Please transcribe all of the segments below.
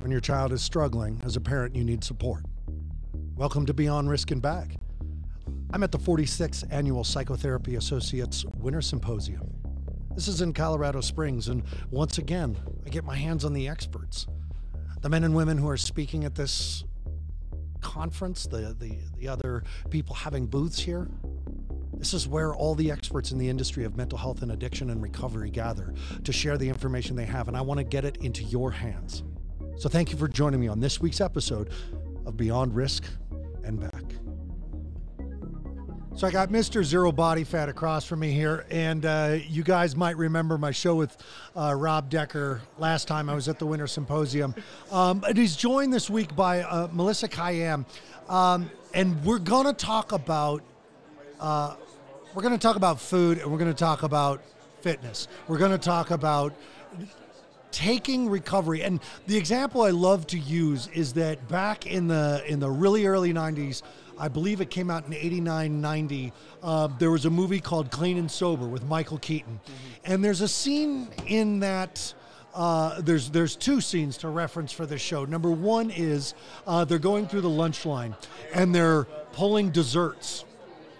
When your child is struggling, as a parent, you need support. Welcome to Beyond Risk and Back. I'm at the 46th Annual Psychotherapy Associates Winter Symposium. This is in Colorado Springs, and once again, I get my hands on the experts. The men and women who are speaking at this conference, the, the, the other people having booths here, this is where all the experts in the industry of mental health and addiction and recovery gather to share the information they have, and I want to get it into your hands. So thank you for joining me on this week's episode of Beyond Risk and Back. So I got Mr. Zero Body Fat across from me here, and uh, you guys might remember my show with uh, Rob Decker last time I was at the Winter Symposium. Um, and he's joined this week by uh, Melissa Kayam, um, and we're going to talk about uh, we're going to talk about food, and we're going to talk about fitness. We're going to talk about taking recovery and the example i love to use is that back in the in the really early 90s i believe it came out in 89 90 uh, there was a movie called clean and sober with michael keaton mm-hmm. and there's a scene in that uh, there's there's two scenes to reference for this show. Number one is uh, they're going through the lunch line and they're pulling desserts,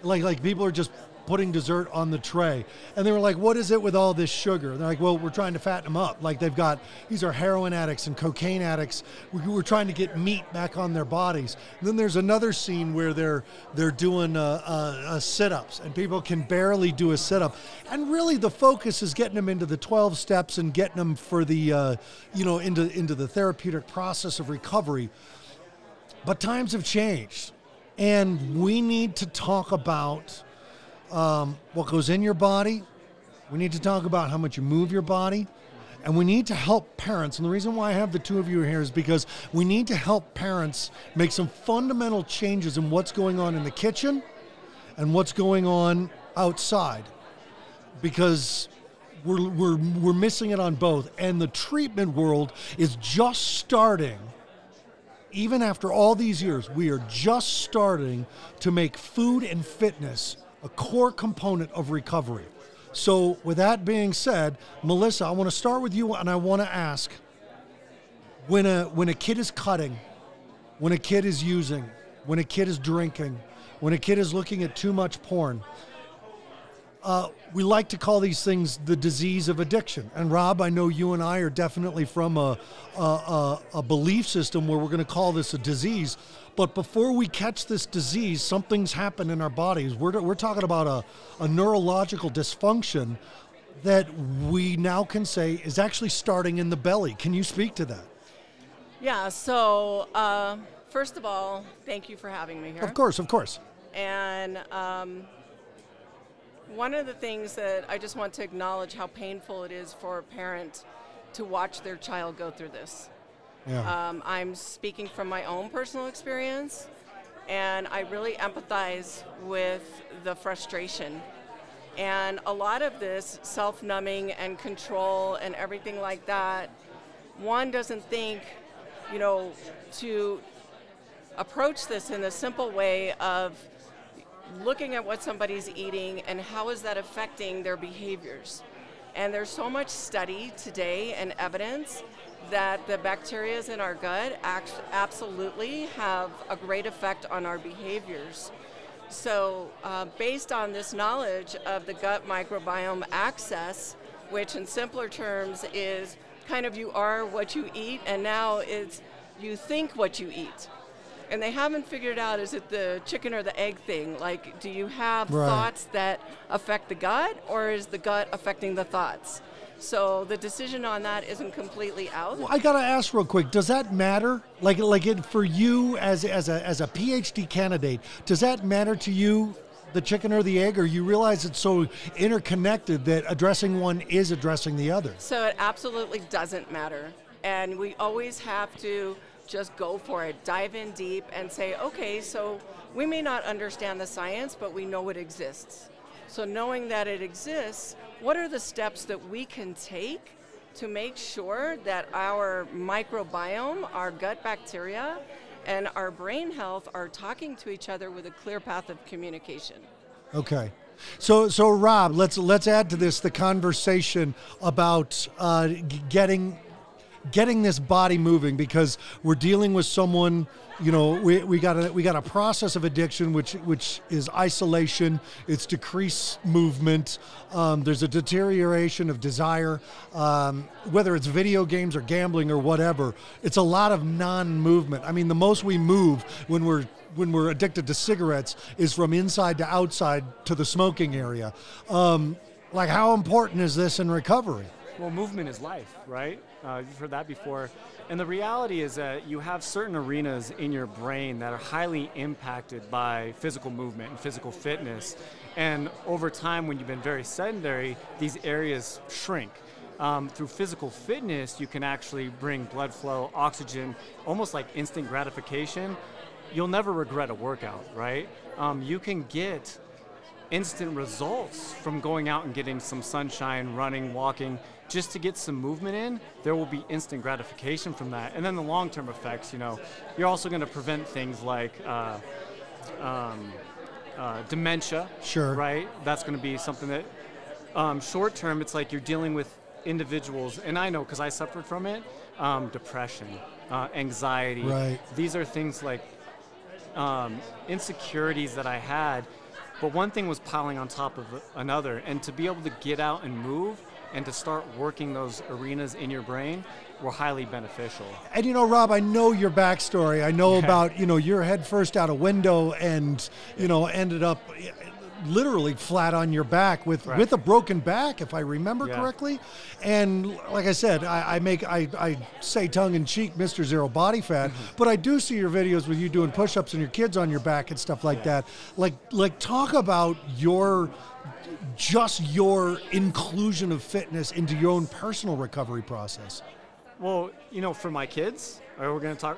like like people are just putting dessert on the tray. And they were like, what is it with all this sugar? And they're like, well, we're trying to fatten them up. Like they've got, these are heroin addicts and cocaine addicts. We're trying to get meat back on their bodies. And then there's another scene where they're, they're doing uh, uh, uh, sit-ups and people can barely do a sit-up. And really the focus is getting them into the 12 steps and getting them for the, uh, you know, into, into the therapeutic process of recovery. But times have changed. And we need to talk about um, what goes in your body. We need to talk about how much you move your body. And we need to help parents. And the reason why I have the two of you here is because we need to help parents make some fundamental changes in what's going on in the kitchen and what's going on outside. Because we're, we're, we're missing it on both. And the treatment world is just starting even after all these years, we are just starting to make food and fitness a core component of recovery. So, with that being said, Melissa, I want to start with you and I want to ask when a, when a kid is cutting, when a kid is using, when a kid is drinking, when a kid is looking at too much porn, uh, we like to call these things the disease of addiction. And Rob, I know you and I are definitely from a, a, a, a belief system where we're going to call this a disease. But before we catch this disease, something's happened in our bodies. We're, we're talking about a, a neurological dysfunction that we now can say is actually starting in the belly. Can you speak to that? Yeah, so uh, first of all, thank you for having me here. Of course, of course. And um, one of the things that I just want to acknowledge how painful it is for a parent to watch their child go through this. Yeah. Um, I'm speaking from my own personal experience, and I really empathize with the frustration. And a lot of this self numbing and control and everything like that, one doesn't think, you know, to approach this in a simple way of looking at what somebody's eating and how is that affecting their behaviors. And there's so much study today and evidence that the bacteria in our gut act- absolutely have a great effect on our behaviors. So, uh, based on this knowledge of the gut microbiome axis, which in simpler terms is kind of you are what you eat, and now it's you think what you eat. And they haven't figured out is it the chicken or the egg thing? Like, do you have right. thoughts that affect the gut, or is the gut affecting the thoughts? So the decision on that isn't completely out. Well, I gotta ask real quick. Does that matter? Like, like it, for you as as a as a PhD candidate, does that matter to you? The chicken or the egg, or you realize it's so interconnected that addressing one is addressing the other? So it absolutely doesn't matter. And we always have to just go for it, dive in deep, and say, okay, so we may not understand the science, but we know it exists. So knowing that it exists, what are the steps that we can take to make sure that our microbiome, our gut bacteria, and our brain health are talking to each other with a clear path of communication? Okay. So, so Rob, let's let's add to this the conversation about uh, getting getting this body moving because we're dealing with someone you know we, we got a we got a process of addiction which which is isolation. It's decreased movement. Um, there's a deterioration of desire. Um, whether it's video games or gambling or whatever it's a lot of non-movement. I mean the most we move when we're when we're addicted to cigarettes is from inside to outside to the smoking area. Um, like how important is this in recovery? Well movement is life right uh, you've heard that before. And the reality is that you have certain arenas in your brain that are highly impacted by physical movement and physical fitness. And over time, when you've been very sedentary, these areas shrink. Um, through physical fitness, you can actually bring blood flow, oxygen, almost like instant gratification. You'll never regret a workout, right? Um, you can get instant results from going out and getting some sunshine, running, walking, just to get some movement in, there will be instant gratification from that. And then the long term effects, you know, you're also going to prevent things like uh, um, uh, dementia. Sure. Right? That's going to be something that um, short term, it's like you're dealing with individuals, and I know because I suffered from it um, depression, uh, anxiety. Right. These are things like um, insecurities that I had. But one thing was piling on top of another, and to be able to get out and move and to start working those arenas in your brain were highly beneficial. And you know, Rob, I know your backstory. I know yeah. about you know your head first out a window and you know ended up literally flat on your back with right. with a broken back, if I remember yeah. correctly. And like I said, I, I make I, I say tongue in cheek, Mr. Zero Body Fat, mm-hmm. but I do see your videos with you doing push-ups and your kids on your back and stuff like yeah. that. Like like talk about your just your inclusion of fitness into your own personal recovery process. Well, you know, for my kids, we're we going to talk?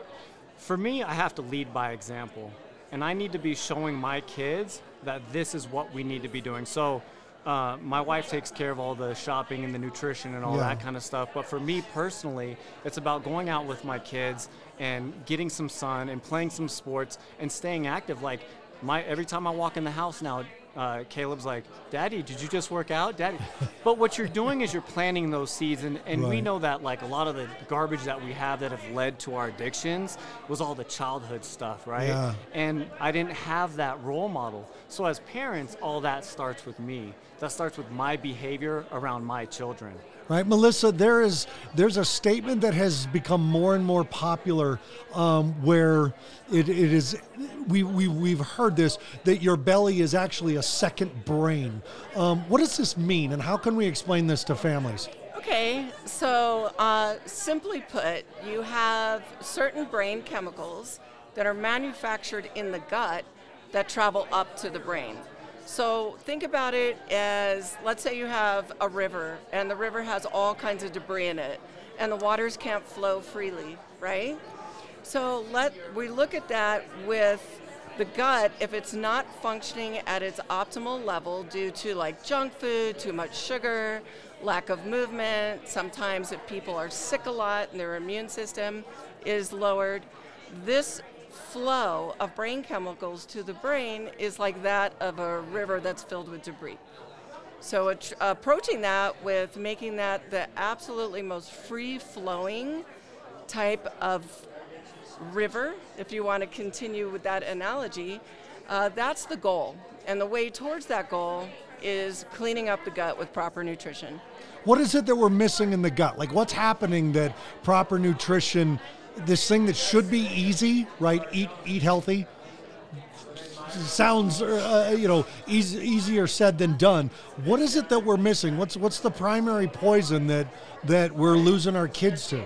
For me, I have to lead by example, and I need to be showing my kids that this is what we need to be doing. So, uh, my wife takes care of all the shopping and the nutrition and all yeah. that kind of stuff. But for me personally, it's about going out with my kids and getting some sun and playing some sports and staying active. Like my every time I walk in the house now, uh, Caleb's like, Daddy, did you just work out? Daddy. but what you're doing is you're planting those seeds. And, and right. we know that like a lot of the garbage that we have that have led to our addictions was all the childhood stuff, right? Yeah. And I didn't have that role model. So as parents, all that starts with me. That starts with my behavior around my children right melissa there is there's a statement that has become more and more popular um, where it, it is we, we we've heard this that your belly is actually a second brain um, what does this mean and how can we explain this to families Okay, so uh, simply put, you have certain brain chemicals that are manufactured in the gut that travel up to the brain. So think about it as let's say you have a river and the river has all kinds of debris in it and the waters can't flow freely, right? So let we look at that with the gut if it's not functioning at its optimal level due to like junk food, too much sugar, lack of movement, sometimes if people are sick a lot and their immune system is lowered, this flow of brain chemicals to the brain is like that of a river that's filled with debris. So approaching that with making that the absolutely most free flowing type of river, if you want to continue with that analogy, uh, that's the goal. And the way towards that goal is cleaning up the gut with proper nutrition. What is it that we're missing in the gut? Like, what's happening that proper nutrition this thing that should be easy, right? Eat eat healthy. Sounds uh, you know easy, easier said than done. What is it that we're missing? What's what's the primary poison that that we're losing our kids to?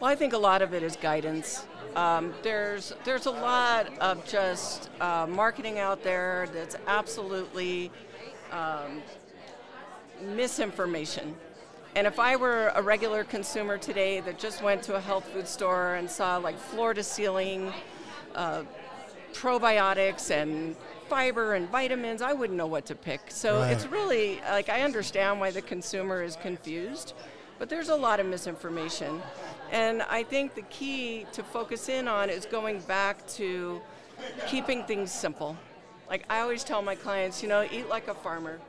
Well, I think a lot of it is guidance. Um, there's there's a lot of just uh, marketing out there that's absolutely um, misinformation. And if I were a regular consumer today that just went to a health food store and saw like floor to ceiling uh, probiotics and fiber and vitamins, I wouldn't know what to pick. So right. it's really like I understand why the consumer is confused, but there's a lot of misinformation. And I think the key to focus in on is going back to keeping things simple. Like I always tell my clients, you know, eat like a farmer.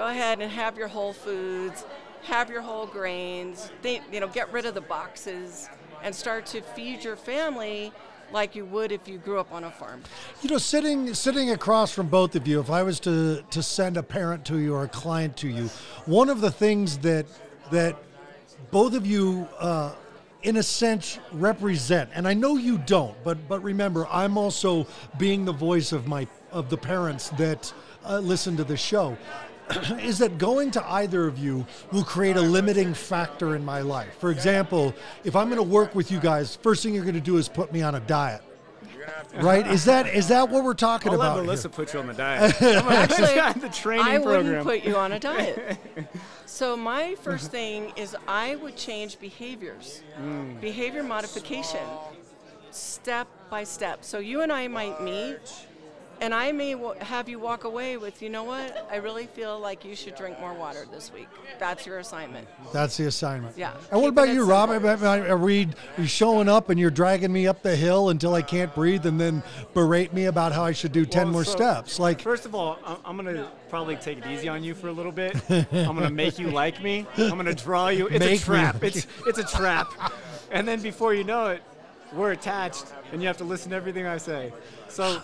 Go ahead and have your whole foods, have your whole grains. You know, get rid of the boxes and start to feed your family like you would if you grew up on a farm. You know, sitting sitting across from both of you, if I was to to send a parent to you or a client to you, one of the things that that both of you uh, in a sense represent and i know you don't but but remember i'm also being the voice of my of the parents that uh, listen to the show is that going to either of you will create a limiting factor in my life. For example, if I'm going to work with you guys, first thing you're going to do is put me on a diet. Right? Is that is that what we're talking I'll about? Let Melissa here? put you on the diet. I Actually, the training I program. wouldn't put you on a diet. so my first thing is I would change behaviors, mm. behavior modification, step by step. So you and I might meet and I may w- have you walk away with, you know what? I really feel like you should drink more water this week. That's your assignment. That's the assignment. Yeah. And what about you, Rob? I, I, I read you showing up and you're dragging me up the hill until I can't breathe, and then berate me about how I should do ten well, more so steps. Like, first of all, I'm gonna probably take it easy on you for a little bit. I'm gonna make you like me. I'm gonna draw you. It's make a trap. It's it's a trap. And then before you know it, we're attached, and you have to listen to everything I say. So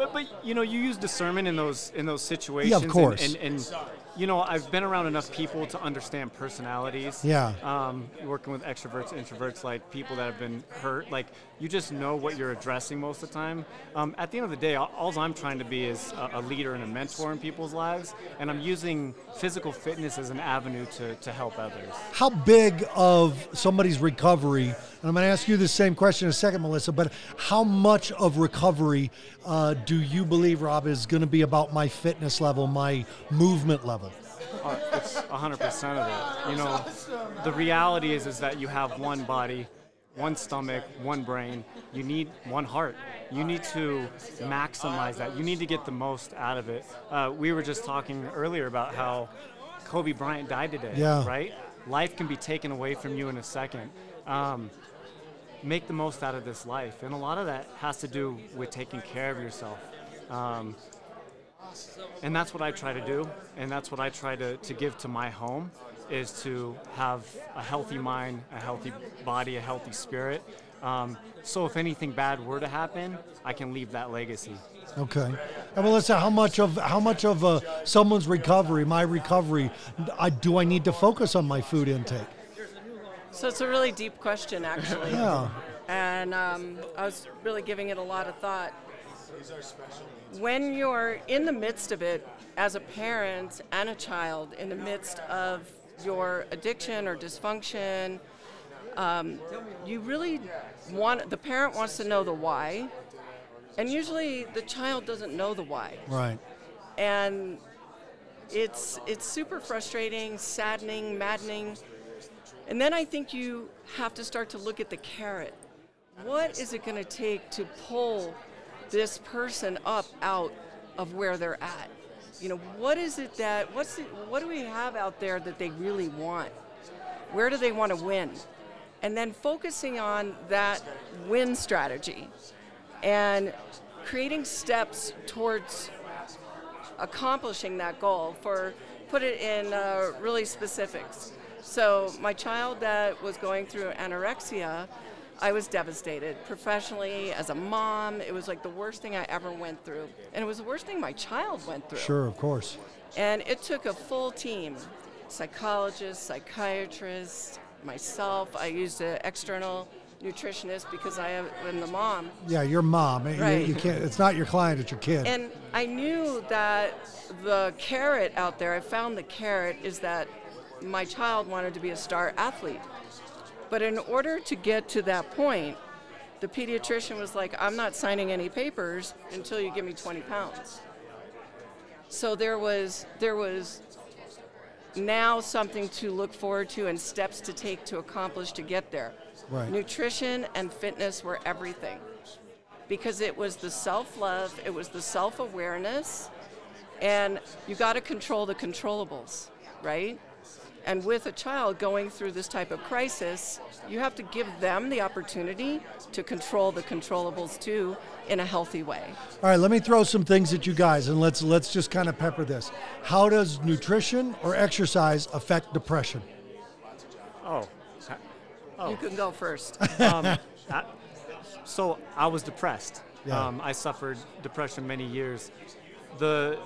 but but you know, you use discernment in those in those situations. Yeah, of course. And, and, and you know, I've been around enough people to understand personalities. Yeah. Um, working with extroverts, introverts, like people that have been hurt, like you just know what you're addressing most of the time. Um, at the end of the day, all, I'm trying to be is a, a, leader and a mentor in people's lives, and I'm using physical fitness as an avenue to, to help others. How big of somebody's recovery, and I'm going to ask you the same question in a second, Melissa, but how much of recovery uh, do you believe, Rob, is going to be about my fitness level, my movement level? Uh, it's 100% of it. You know, the reality is is that you have one body one stomach, one brain. You need one heart. You need to maximize that. You need to get the most out of it. Uh, we were just talking earlier about how Kobe Bryant died today, yeah. right? Life can be taken away from you in a second. Um, make the most out of this life. And a lot of that has to do with taking care of yourself. Um, and that's what I try to do, and that's what I try to, to give to my home is to have a healthy mind, a healthy body, a healthy spirit. Um, so if anything bad were to happen, I can leave that legacy. Okay. And Melissa, how much of how much of uh, someone's recovery, my recovery, I, do I need to focus on my food intake? So it's a really deep question, actually. yeah. And um, I was really giving it a lot of thought. When you're in the midst of it, as a parent and a child, in the midst of your addiction or dysfunction, um, you really want the parent wants to know the why, and usually the child doesn't know the why. Right. And it's it's super frustrating, saddening, maddening. And then I think you have to start to look at the carrot. What is it going to take to pull this person up out of where they're at? you know, what is it that what's it, what do we have out there that they really want? Where do they want to win? And then focusing on that win strategy and creating steps towards accomplishing that goal for put it in uh, really specifics. So my child that was going through anorexia, I was devastated professionally as a mom. It was like the worst thing I ever went through. And it was the worst thing my child went through. Sure, of course. And it took a full team psychologist, psychiatrist, myself. I used an external nutritionist because I am the mom. Yeah, your mom. Right. You, you can't. It's not your client. It's your kid. And I knew that the carrot out there. I found the carrot is that my child wanted to be a star athlete. But in order to get to that point, the pediatrician was like, I'm not signing any papers until you give me 20 pounds. So there was there was now something to look forward to and steps to take to accomplish to get there. Right. Nutrition and fitness were everything. Because it was the self-love, it was the self-awareness, and you got to control the controllables, right? And with a child going through this type of crisis, you have to give them the opportunity to control the controllables too in a healthy way. All right, let me throw some things at you guys and let's let's just kind of pepper this. How does nutrition or exercise affect depression? Oh. oh. You can go first. um, I, so I was depressed. Yeah. Um, I suffered depression many years. The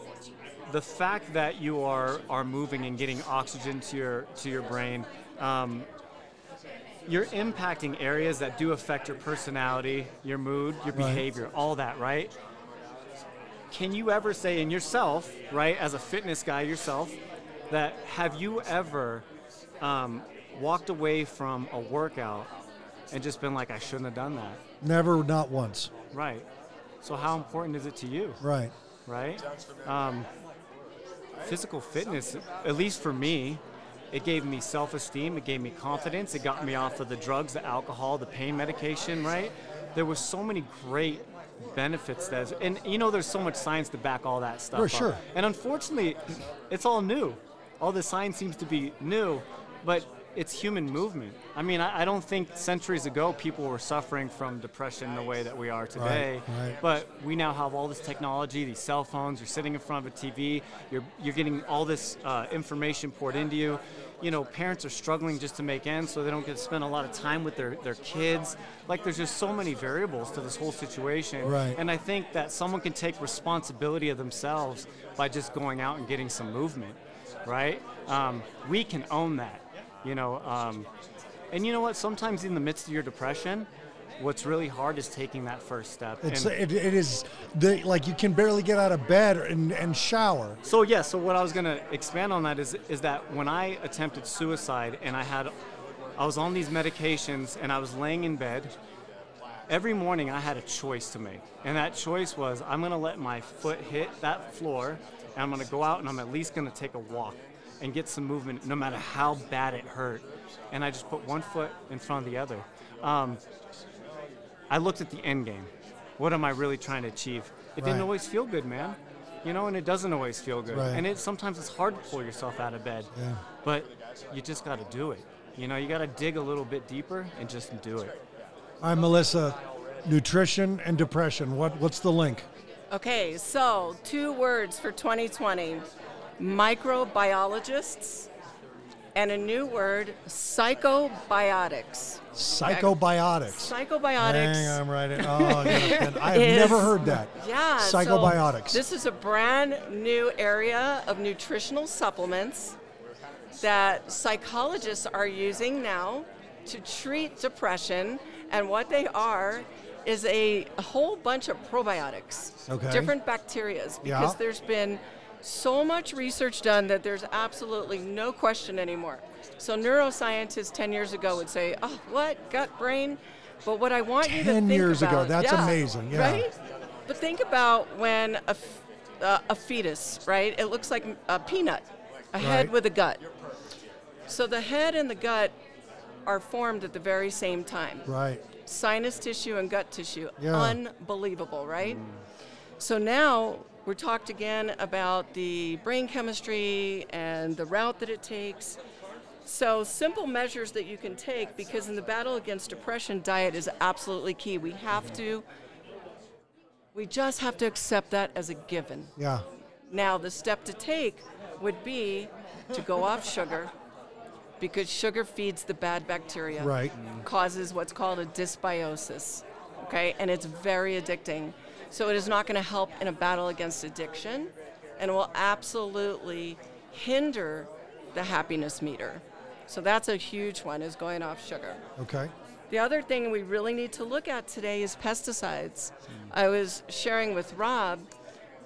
the fact that you are are moving and getting oxygen to your to your brain, um, you're impacting areas that do affect your personality, your mood, your right. behavior, all that, right? Can you ever say in yourself, right, as a fitness guy yourself, that have you ever um, walked away from a workout and just been like, I shouldn't have done that? Never, not once. Right. So how important is it to you? Right. Right. Um, physical fitness, at least for me, it gave me self-esteem. It gave me confidence. It got me off of the drugs, the alcohol, the pain medication. Right. There were so many great benefits that, and you know, there's so much science to back all that stuff. For sure. Up. And unfortunately, it's all new. All the science seems to be new, but it's human movement. I mean, I, I, don't think centuries ago people were suffering from depression the way that we are today. Right, right. But we now have all this technology, these cell phones. You're sitting in front of a TV. You're you're getting all this uh, information poured into you. You know, parents are struggling just to make ends, so they don't get to spend a lot of time with their, their kids. Like, there's just so many variables to this whole situation. Right. And I think that someone can take responsibility of themselves by just going out and getting some movement, right? Um, we can own that you know, um, and you know what? Sometimes in the midst of your depression, what's really hard is taking that first step. It's, it, it is the, like you can barely get out of bed and, and shower. So yeah, so what I was gonna expand on that is is that when I attempted suicide and I had, I was on these medications and I was laying in bed. Every morning I had a choice to make, and that choice was I'm gonna let my foot hit that floor, and I'm gonna go out and I'm at least gonna take a walk and get some movement no matter how bad it hurt. And I just put one foot in front of the other. Um, I looked at the end game. What am I really trying to achieve? It right. didn't always feel good, man. You know, and it doesn't always feel good. Right. And it sometimes it's hard to pull yourself out of bed. Yeah. But you just got to do it. You know, you got to dig a little bit deeper and just do it. All right, Melissa, nutrition and depression. What what's the link? Okay, so two words for 2020 microbiologists, and a new word, psychobiotics. Psychobiotics. Psychobiotics. Hang I'm writing. Oh, I have never heard that. Yeah. Psychobiotics. So this is a brand new area of nutritional supplements that psychologists are using now to treat depression. And what they are is a, a whole bunch of probiotics, okay. different bacterias, because yeah. there's been so much research done that there's absolutely no question anymore. So neuroscientists 10 years ago would say, "Oh, what gut brain?" But what I want you to think about 10 years ago, that's yeah, amazing. Yeah. Right? But think about when a, uh, a fetus, right? It looks like a peanut, a right. head with a gut. So the head and the gut are formed at the very same time. Right. Sinus tissue and gut tissue. Yeah. Unbelievable, right? Mm. So now we talked again about the brain chemistry and the route that it takes. So, simple measures that you can take because in the battle against depression, diet is absolutely key. We have to, we just have to accept that as a given. Yeah. Now, the step to take would be to go off sugar because sugar feeds the bad bacteria. Right. Causes what's called a dysbiosis. Okay, and it's very addicting. So it is not going to help in a battle against addiction and will absolutely hinder the happiness meter. So that's a huge one is going off sugar. Okay. The other thing we really need to look at today is pesticides. Hmm. I was sharing with Rob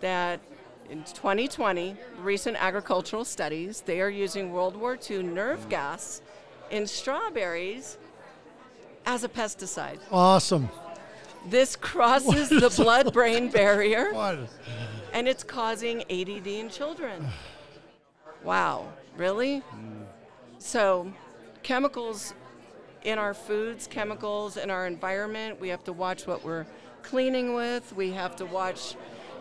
that in 2020, recent agricultural studies, they are using World War II nerve hmm. gas in strawberries as a pesticide. Awesome. This crosses the blood brain barrier. And it's causing ADD in children. Wow, really? Mm. So, chemicals in our foods, chemicals in our environment, we have to watch what we're cleaning with, we have to watch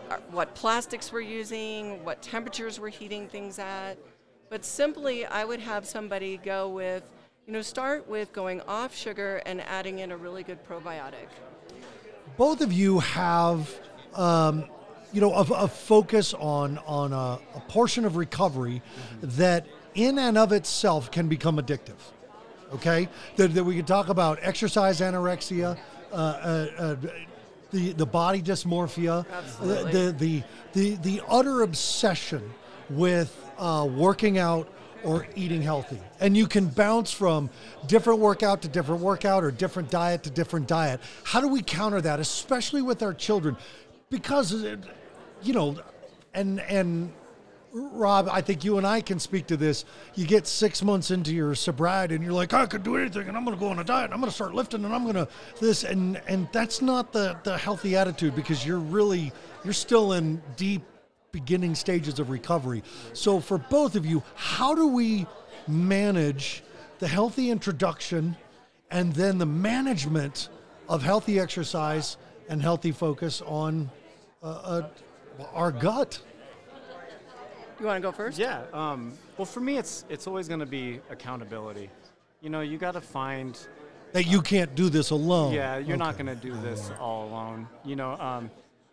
uh, what plastics we're using, what temperatures we're heating things at. But simply, I would have somebody go with, you know, start with going off sugar and adding in a really good probiotic. Both of you have, um, you know, a, a, focus on on a, a portion of recovery mm-hmm. that, in and of itself, can become addictive. Okay, that, that we can talk about exercise anorexia. Uh, uh, uh, the, the body dysmorphia, the, the, the, the, the utter obsession with uh, working out or eating healthy. And you can bounce from different workout to different workout or different diet to different diet. How do we counter that, especially with our children? Because, you know, and, and, Rob, I think you and I can speak to this. You get six months into your sobriety, and you're like, I could do anything, and I'm to go on a diet, and I'm to start lifting, and I'm to this, and and that's not the the healthy attitude because you're really you're still in deep beginning stages of recovery. So for both of you, how do we manage the healthy introduction and then the management of healthy exercise and healthy focus on uh, uh, our gut? You want to go first? Yeah. Um, well, for me, it's it's always going to be accountability. You know, you got to find that you can't do this alone. Yeah, you're okay. not going to do this all alone. You know, um,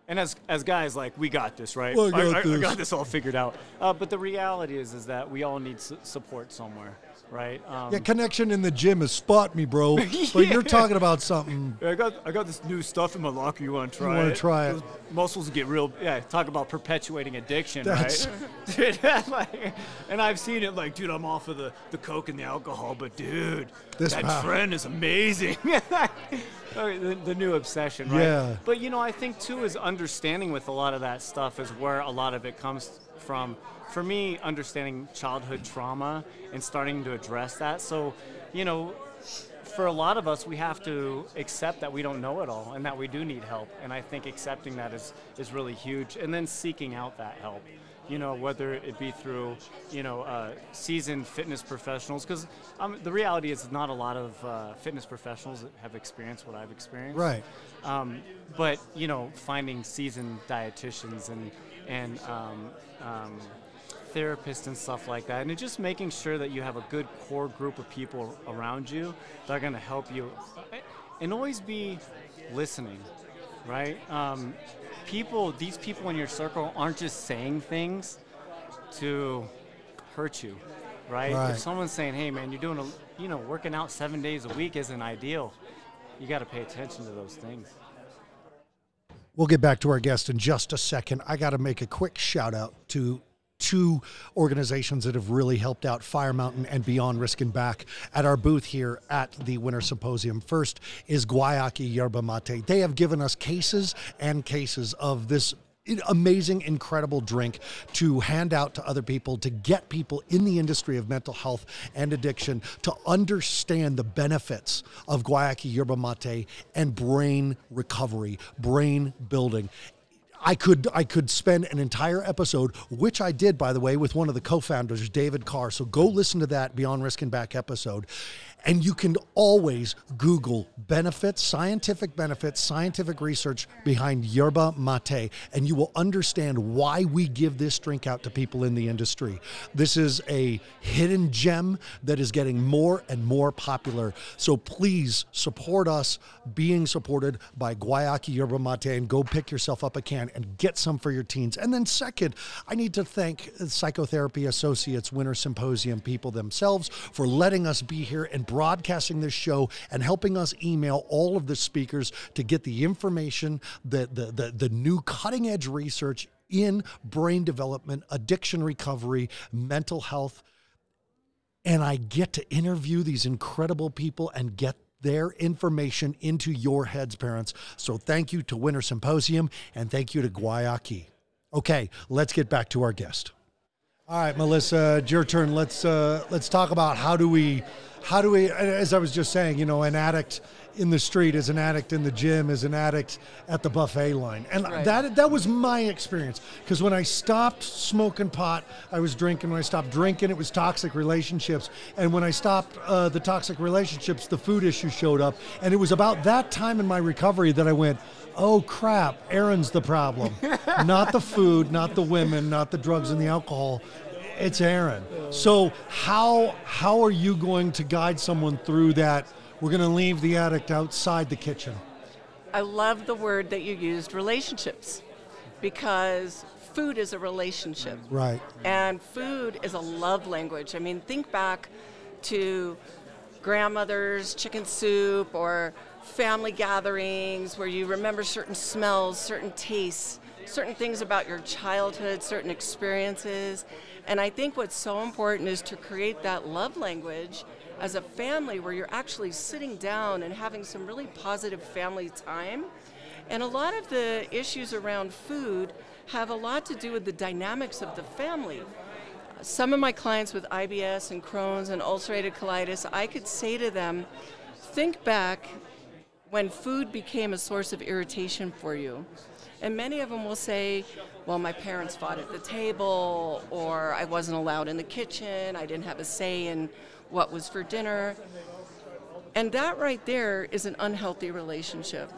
and as as guys, like we got this, right? Well, I, got I, this. I, got this all figured out. Uh, but the reality is, is that we all need support somewhere right? Um, yeah, connection in the gym is spot me, bro. yeah. But you're talking about something. I got I got this new stuff in my locker. You want to try? You want to try it? muscles get real. Yeah, talk about perpetuating addiction, That's right? like, and I've seen it. Like, dude, I'm off of the the coke and the alcohol, but dude, this that power. friend is amazing. the, the, new obsession, right? Yeah. But you know, I think too is understanding with a lot of that stuff is where a lot of it comes from for me, understanding childhood trauma and starting to address that. So, you know, for a lot of us, we have to accept that we don't know it all and that we do need help. And I think accepting that is, is really huge. And then seeking out that help, you know, whether it be through, you know, uh, seasoned fitness professionals. Because um, the reality is, not a lot of uh, fitness professionals have experienced what I've experienced. Right. Um, but, you know, finding seasoned dietitians and, and um, therapists and stuff like that, and just making sure that you have a good core group of people around you that are going to help you, and always be listening, right? Um, people, these people in your circle aren't just saying things to hurt you, right? right? If someone's saying, "Hey, man, you're doing a, you know, working out seven days a week isn't ideal," you got to pay attention to those things. We'll get back to our guest in just a second. I got to make a quick shout out to two organizations that have really helped out Fire Mountain and Beyond Risk and Back at our booth here at the Winter Symposium. First is Guayaki Yerba Mate. They have given us cases and cases of this amazing, incredible drink to hand out to other people, to get people in the industry of mental health and addiction to understand the benefits of Guayaki Yerba Mate and brain recovery, brain building. I could I could spend an entire episode, which I did by the way, with one of the co-founders, David Karr. So go listen to that Beyond Risk and Back episode. And you can always Google benefits, scientific benefits, scientific research behind yerba mate, and you will understand why we give this drink out to people in the industry. This is a hidden gem that is getting more and more popular. So please support us being supported by Guayaki Yerba Mate and go pick yourself up a can and get some for your teens. And then, second, I need to thank Psychotherapy Associates Winter Symposium people themselves for letting us be here and broadcasting this show and helping us email all of the speakers to get the information, the, the, the, the new cutting edge research in brain development, addiction recovery, mental health. And I get to interview these incredible people and get their information into your heads, parents. So thank you to Winter Symposium and thank you to Guayaki. Okay, let's get back to our guest. All right, Melissa, it's your turn. Let's uh, let's talk about how do we how do we, as I was just saying, you know, an addict in the street is an addict in the gym is an addict at the buffet line. And right. that that was my experience. Because when i stopped smoking pot i was drinking. When i stopped drinking it was toxic relationships. And when i stopped uh, the toxic relationships the food issue showed up. And it was about that time in my recovery that i went oh crap aaron's the problem. Not the food not the women not the drugs and the alcohol It's Aaron. So how how are you going to guide someone through that? We're going to leave the addict outside the kitchen. I love the word that you used, relationships, because food is a relationship. Right. And food is a love language. I mean, think back to grandmother's chicken soup or family gatherings where you remember certain smells, certain tastes, certain things about your childhood, certain experiences. And I think what's so important is to create that love language as a family where you're actually sitting down and having some really positive family time. And a lot of the issues around food have a lot to do with the dynamics of the family. Some of my clients with IBS and Crohn's and ulcerative colitis, I could say to them, think back when food became a source of irritation for you. And many of them will say, well, my parents fought at the table, or I wasn't allowed in the kitchen, I didn't have a say in what was for dinner. And that right there is an unhealthy relationship.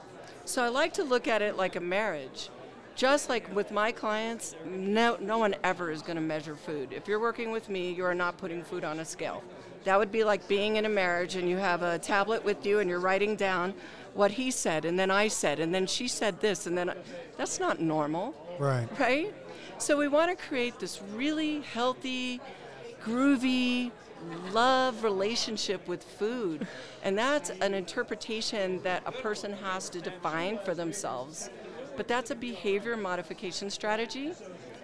So I like to look at it like a marriage. Just like with my clients, no, no one ever is going to measure food. If you're working with me, you are not putting food on a scale. That would be like being in a marriage and you have a tablet with you and you're writing down what he said and then I said and then she said this and then that's not normal. Right. Right? So we want to create this really healthy, groovy, love relationship with food. And that's an interpretation that a person has to define for themselves. But that's a behavior modification strategy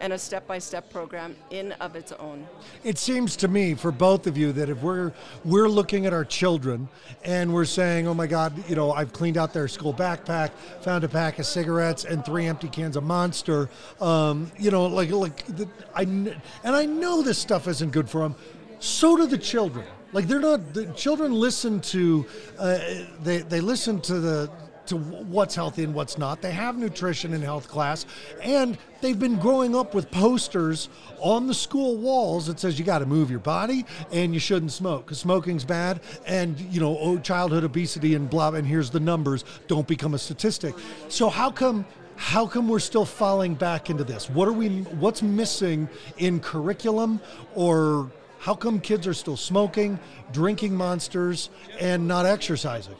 and a step-by-step program in of its own. It seems to me for both of you that if we're we're looking at our children and we're saying, "Oh my God, you know, I've cleaned out their school backpack, found a pack of cigarettes and three empty cans of Monster," um, you know, like like the, I and I know this stuff isn't good for them. So do the children. Like they're not. The children listen to. Uh, they they listen to the to what's healthy and what's not. They have nutrition and health class, and they've been growing up with posters on the school walls that says you got to move your body and you shouldn't smoke because smoking's bad, and you know oh, childhood obesity and blah. And here's the numbers. Don't become a statistic. So how come? How come we're still falling back into this? What are we? What's missing in curriculum or? How come kids are still smoking, drinking monsters, and not exercising?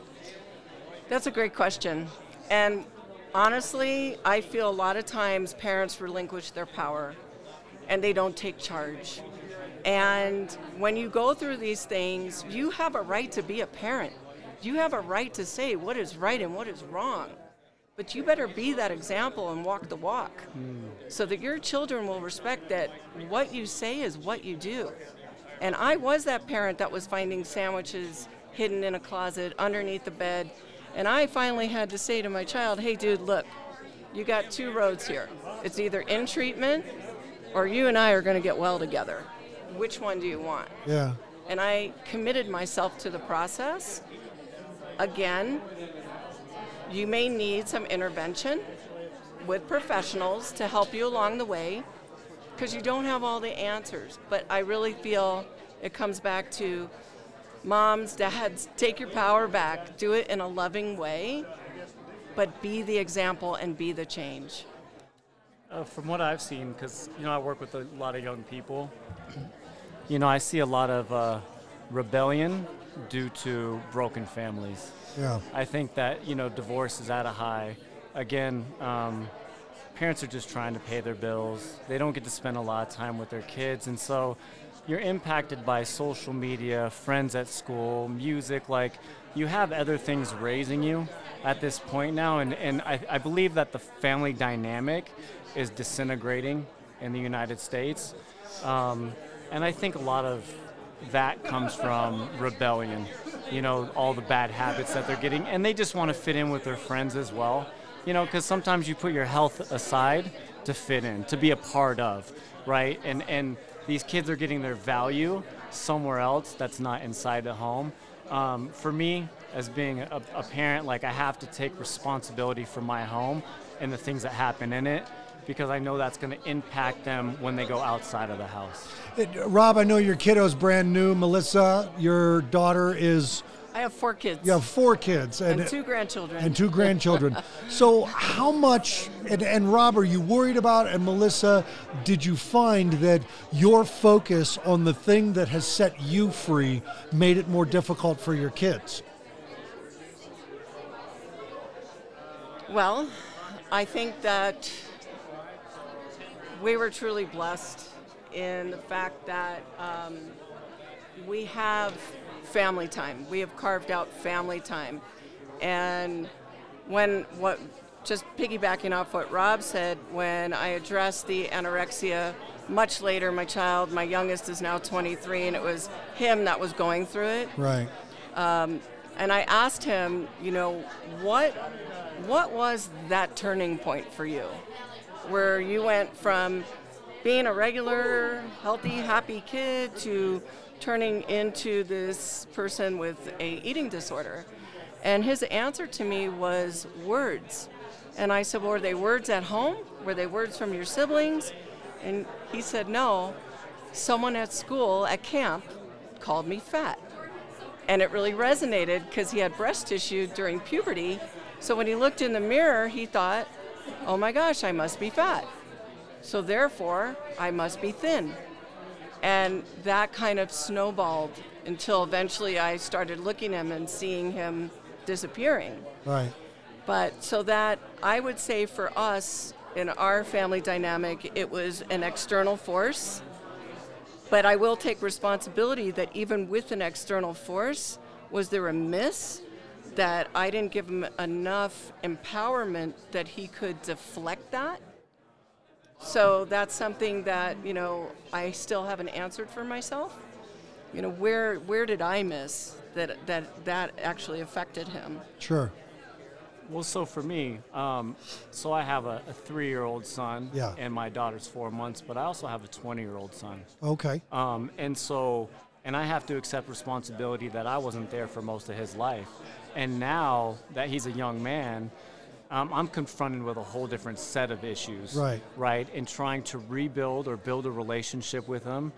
That's a great question. And honestly, I feel a lot of times parents relinquish their power and they don't take charge. And when you go through these things, you have a right to be a parent. You have a right to say what is right and what is wrong. But you better be that example and walk the walk mm. so that your children will respect that what you say is what you do. And I was that parent that was finding sandwiches hidden in a closet underneath the bed and I finally had to say to my child, hey, dude, look, you got two roads here. It's either in treatment or you and I are going to get well together. Which one do you want? Yeah. And I committed myself to the process. Again, you may need some intervention with professionals to help you along the way because you don't have all the answers. But I really feel it comes back to moms, dads, take your power back. Do it in a loving way, but be the example and be the change. Uh, from what I've seen, because you know I work with a lot of young people, you know I see a lot of uh, rebellion due to broken families. Yeah. I think that you know divorce is at a high. Again, um, parents are just trying to pay their bills. They don't get to spend a lot of time with their kids, and so you're impacted by social media, friends at school, music, like you have other things raising you at this point now. And, and I, I believe that the family dynamic is disintegrating in the United States. Um, and I think a lot of that comes from rebellion, you know, all the bad habits that they're getting. And they just want to fit in with their friends as well, you know, because sometimes you put your health aside to fit in, to be a part of, right? And, and, these kids are getting their value somewhere else that's not inside the home. Um, for me, as being a, a, parent, like I have to take responsibility for my home and the things that happen in it because I know that's going to impact them when they go outside of the house. It, Rob, I know your kiddo's brand new. Melissa, your daughter is I have four kids. You have four kids and, and two grandchildren. And two grandchildren. so, how much, and, and Rob, are you worried about, and Melissa, did you find that your focus on the thing that has set you free made it more difficult for your kids? Well, I think that we were truly blessed in the fact that um, we have family time. We have carved out family time. And when what just piggybacking off what Rob said, when I addressed the anorexia much later, my child, my youngest is now 23, and it was him that was going through it. Right. Um, and I asked him, you know, what what was that turning point for you, where you went from being a regular, healthy, happy kid to turning into this person with a eating disorder. And his answer to me was words. And I said, well, were they words at home? Were they words from your siblings? And he said, no. Someone at school, at camp, called me fat. And it really resonated because he had breast tissue during puberty. So when he looked in the mirror, he thought, oh my gosh, I must be fat. So therefore, I must be thin. And that kind of snowballed until eventually I started looking at him and seeing him disappearing. Right. But so that I would say for us in our family dynamic, it was an external force. But I will take responsibility that even with an external force, was there a miss that I didn't give him enough empowerment that he could deflect that? So that's something that, you know, I still haven't answered for myself. You know, where where did I miss that that that actually affected him? Sure. Well, so for me, um, so I have a, a three-year-old son, yeah. and my daughter's four months, but I also have a 20-year-old son. Okay. Um, and so, and I have to accept responsibility that I wasn't there for most of his life, and now that he's a young man, um, I'm confronted with a whole different set of issues. Right. Right. And trying to rebuild or build a relationship with him.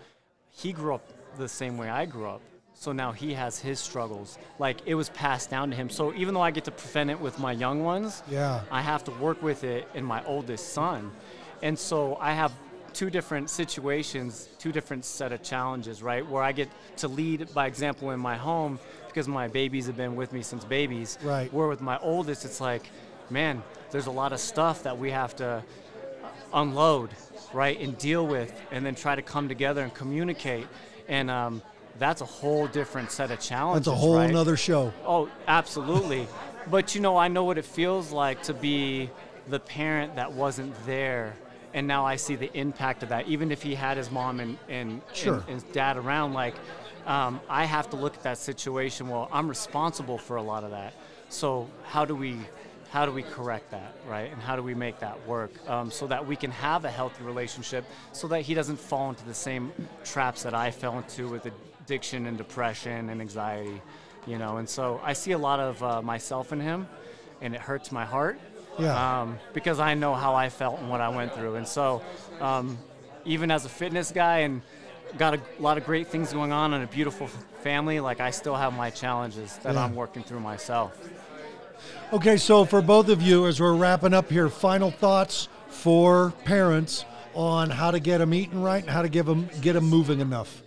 He grew up the same way I grew up. So now he has his struggles. Like it was passed down to him. So even though I get to prevent it with my young ones, yeah. I have to work with it in my oldest son. And so I have two different situations, two different set of challenges, right? Where I get to lead by example in my home because my babies have been with me since babies. Right. Where with my oldest, it's like, man, there's a lot of stuff that we have to unload, right, and deal with, and then try to come together and communicate. And um, that's a whole different set of challenges. That's a whole right? another show. Oh, absolutely. but you know, I know what it feels like to be the parent that wasn't there. And now I see the impact of that. Even if he had his mom and, and, sure. and, and dad around, like, um, I have to look at that situation. Well, I'm responsible for a lot of that. So, how do we how do we correct that, right? And how do we make that work um, so that we can have a healthy relationship so that he doesn't fall into the same traps that I fell into with addiction and depression and anxiety, you know? And so I see a lot of uh, myself in him, and it hurts my heart. Yeah. Um, because I know how I felt and what I went through. And so, um, even as a fitness guy and got a lot of great things going on and a beautiful family, like I still have my challenges that yeah. I'm working through myself. Okay, so for both of you, as we're wrapping up here, final thoughts for parents on how to get them eating right and how to give them get them moving enough.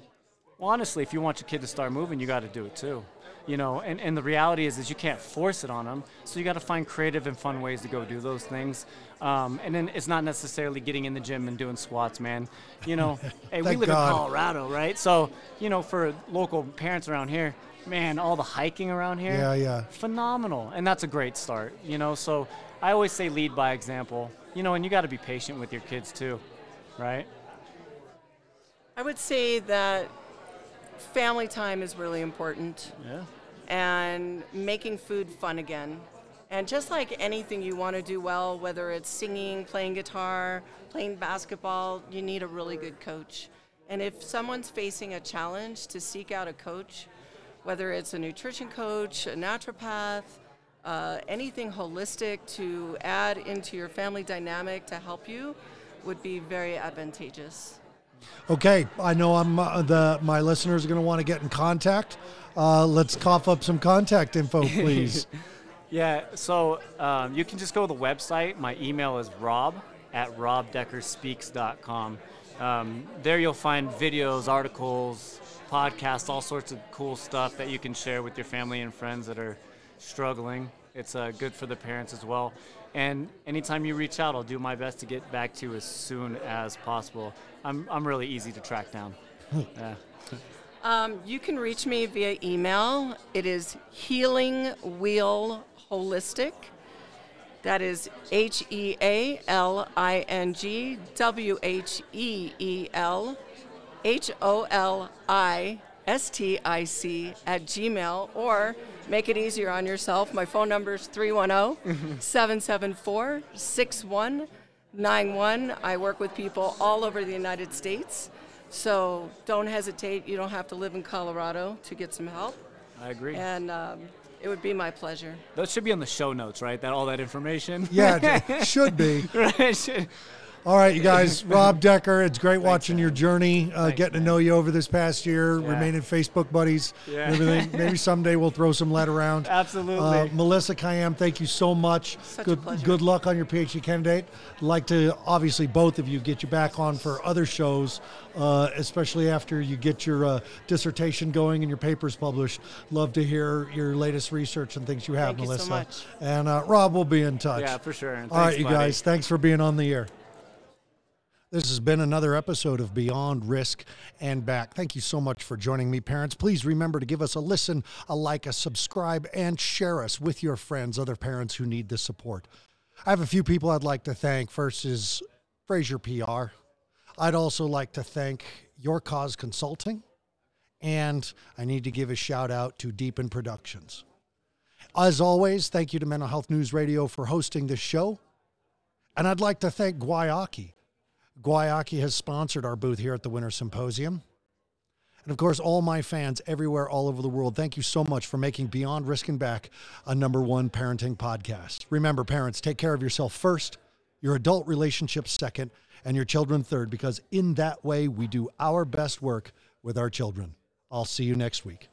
Well, honestly, if you want your kid to start moving, you got to do it too. You know, and, and the reality is, is you can't force it on them. So you got to find creative and fun ways to go do those things. Um, and then it's not necessarily getting in the gym and doing squats, man. You know, hey, we live God. in Colorado, right? So you know, for local parents around here, man, all the hiking around here, yeah, yeah, phenomenal, and that's a great start. You know, so I always say lead by example. You know, and you got to be patient with your kids too, right? I would say that family time is really important. Yeah. And making food fun again. And just like anything you want to do well, whether it's singing, playing guitar, playing basketball, you need a really good coach. And if someone's facing a challenge, to seek out a coach, whether it's a nutrition coach, a naturopath, uh, anything holistic to add into your family dynamic to help you would be very advantageous. Okay, I know I'm uh, the my listeners are going to want to get in contact. Uh, let's cough up some contact info, please. yeah, so um, you can just go to the website. My email is rob at robdeckerspeaks.com. Um, there you'll find videos, articles, podcasts, all sorts of cool stuff that you can share with your family and friends that are struggling. It's uh, good for the parents as well. And anytime you reach out, I'll do my best to get back to you as soon as possible. I'm, I'm really easy to track down. yeah. Um, you can reach me via email. It is Healing Wheel Holistic. That is H E A L I N G W H E E L H O L I S T I C at Gmail or make it easier on yourself. My phone number is 310 774 6191. I work with people all over the United States. So don't hesitate. You don't have to live in Colorado to get some help. I agree. And um, it would be my pleasure. That should be on the show notes, right? That all that information. Yeah, it should be. right. All right, you guys. Rob Decker, it's great Thanks, watching man. your journey, uh, Thanks, getting man. to know you over this past year, yeah. remaining Facebook buddies, yeah. everything. Maybe someday we'll throw some lead around. Absolutely. Uh, Melissa Kayam, thank you so much. Such good, a pleasure. Good luck on your PhD candidate. Like to, obviously, both of you get you back on for other shows, uh, especially after you get your uh, dissertation going and your papers published. Love to hear your latest research and things you have, thank Melissa. You so much. And uh, Rob will be in touch. Yeah, for sure. All right, you buddy. guys. Thanks for being on the air. This has been another episode of Beyond Risk and Back. Thank you so much for joining me, parents. Please remember to give us a listen, a like, a subscribe, and share us with your friends, other parents who need this support. I have a few people I'd like to thank. First is Fraser PR. I'd also like to thank Your Cause Consulting, and I need to give a shout out to Deepen Productions. As always, thank you to Mental Health News Radio for hosting this show. And I'd like to thank Guayaki Guayaki has sponsored our booth here at the Winter Symposium. And of course, all my fans everywhere, all over the world, thank you so much for making Beyond Risk and Back a number one parenting podcast. Remember, parents, take care of yourself first, your adult relationships second, and your children third, because in that way, we do our best work with our children. I'll see you next week.